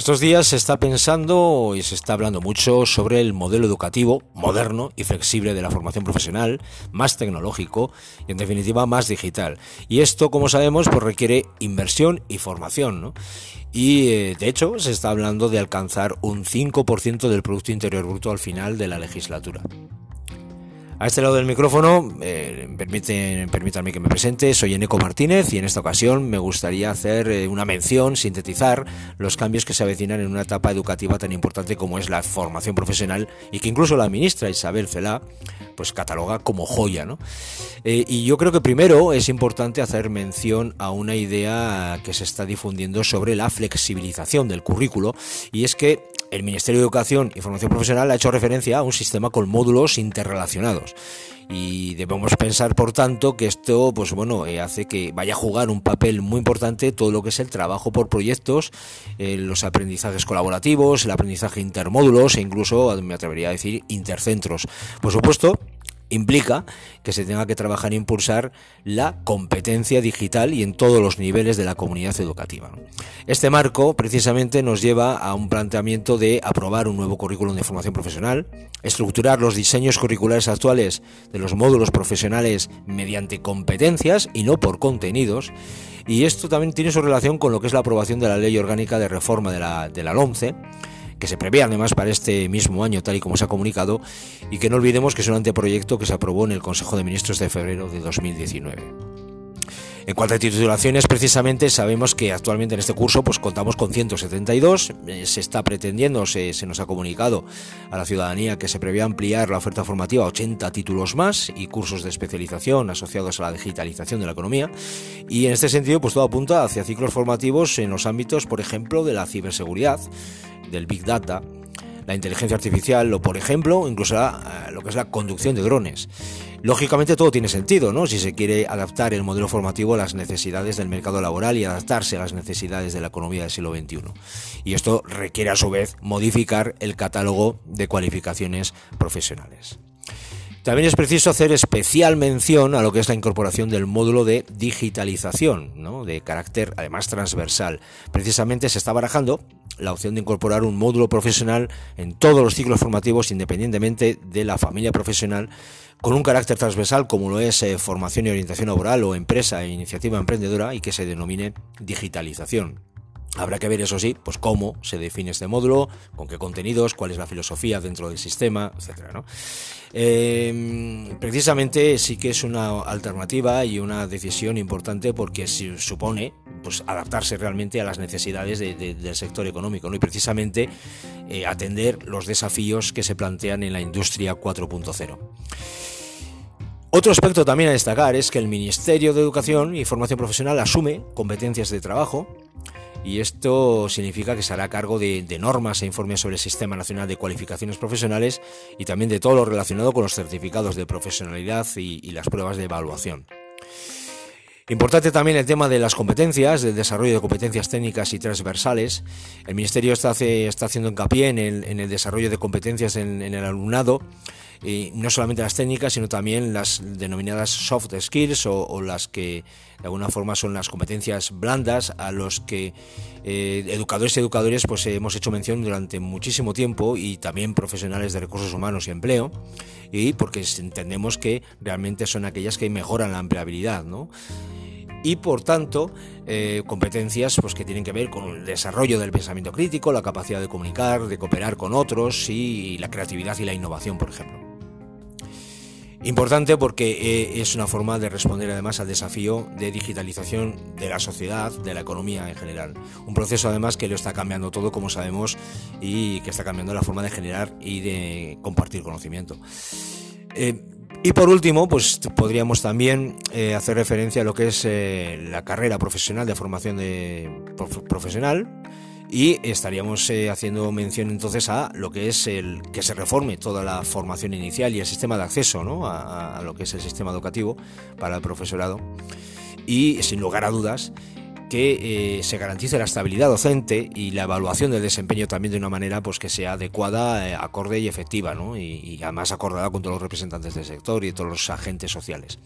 Estos días se está pensando y se está hablando mucho sobre el modelo educativo moderno y flexible de la formación profesional, más tecnológico y en definitiva más digital. Y esto, como sabemos, pues requiere inversión y formación. ¿no? Y eh, de hecho se está hablando de alcanzar un 5% del Producto Interior Bruto al final de la legislatura. A este lado del micrófono, eh, permítanme que me presente, soy Eneco Martínez y en esta ocasión me gustaría hacer eh, una mención, sintetizar los cambios que se avecinan en una etapa educativa tan importante como es la formación profesional y que incluso la ministra Isabel Celá pues cataloga como joya. ¿no? Eh, y yo creo que primero es importante hacer mención a una idea que se está difundiendo sobre la flexibilización del currículo y es que el Ministerio de Educación y Formación Profesional ha hecho referencia a un sistema con módulos interrelacionados y debemos pensar por tanto que esto pues bueno eh, hace que vaya a jugar un papel muy importante todo lo que es el trabajo por proyectos eh, los aprendizajes colaborativos el aprendizaje intermódulos e incluso me atrevería a decir intercentros. Por supuesto implica que se tenga que trabajar e impulsar la competencia digital y en todos los niveles de la comunidad educativa. Este marco precisamente nos lleva a un planteamiento de aprobar un nuevo currículum de formación profesional, estructurar los diseños curriculares actuales de los módulos profesionales mediante competencias y no por contenidos, y esto también tiene su relación con lo que es la aprobación de la Ley Orgánica de Reforma de la, de la LOMCE, que se prevé además para este mismo año, tal y como se ha comunicado, y que no olvidemos que es un anteproyecto que se aprobó en el Consejo de Ministros de febrero de 2019. En cuanto a titulaciones, precisamente sabemos que actualmente en este curso pues contamos con 172. Eh, se está pretendiendo, se, nos ha comunicado a la ciudadanía que se prevé ampliar la oferta formativa a 80 títulos más y cursos de especialización asociados a la digitalización de la economía. Y en este sentido, pues todo apunta hacia ciclos formativos en los ámbitos, por ejemplo, de la ciberseguridad, del Big Data, la inteligencia artificial o, por ejemplo, incluso eh, lo que es la conducción de drones. Lógicamente todo tiene sentido, ¿no? Si se quiere adaptar el modelo formativo a las necesidades del mercado laboral y adaptarse a las necesidades de la economía del siglo XXI. Y esto requiere a su vez modificar el catálogo de cualificaciones profesionales. También es preciso hacer especial mención a lo que es la incorporación del módulo de digitalización, ¿no? de carácter además transversal. Precisamente se está barajando la opción de incorporar un módulo profesional en todos los ciclos formativos independientemente de la familia profesional con un carácter transversal como lo es eh, formación y orientación laboral o empresa e iniciativa emprendedora y que se denomine digitalización. Habrá que ver, eso sí, pues cómo se define este módulo, con qué contenidos, cuál es la filosofía dentro del sistema, etcétera. Em, precisamente sí que es una alternativa y una decisión importante porque supone pues, adaptarse realmente a las necesidades del sector económico y precisamente eh, atender los desafíos que se plantean en la industria 4.0. Otro aspecto también a destacar es que el Ministerio de Educación y Formación Profesional asume competencias de trabajo y esto significa que se hará cargo de, normas e informes sobre el Sistema Nacional de Cualificaciones Profesionales y también de todo lo relacionado con los certificados de profesionalidad y, las pruebas de evaluación. Importante también el tema de las competencias, del desarrollo de competencias técnicas y transversales. El Ministerio está, está haciendo hincapié en el, desarrollo de competencias en el alumnado y no solamente las técnicas, sino también las denominadas soft skills o, las que de alguna forma son las competencias blandas a los que eh, educadores y educadores pues hemos hecho mención durante muchísimo tiempo y también profesionales de recursos humanos y empleo y porque entendemos que realmente son aquellas que mejoran la empleabilidad, ¿no? Y por tanto eh, competencias pues, que tienen que ver con el desarrollo del pensamiento crítico, la capacidad de comunicar, de cooperar con otros y la creatividad y la innovación, por ejemplo. Importante porque eh, es una forma de responder además al desafío de digitalización de la sociedad, de la economía en general. Un proceso además que lo está cambiando todo, como sabemos, y que está cambiando la forma de generar y de compartir conocimiento. Eh, y por último, pues podríamos también eh, hacer referencia a lo que es la carrera profesional de formación profesional y estaríamos eh, haciendo mención entonces a lo que es el que se reforme toda la formación inicial y el sistema de acceso ¿no? a, lo que es el sistema educativo para el profesorado y sin lugar a dudas que eh, se garantice la estabilidad docente y la evaluación del desempeño también de una manera pues que sea adecuada, eh, acorde y efectiva, ¿no? y, y además acordada con todos los representantes del sector y todos los agentes sociales.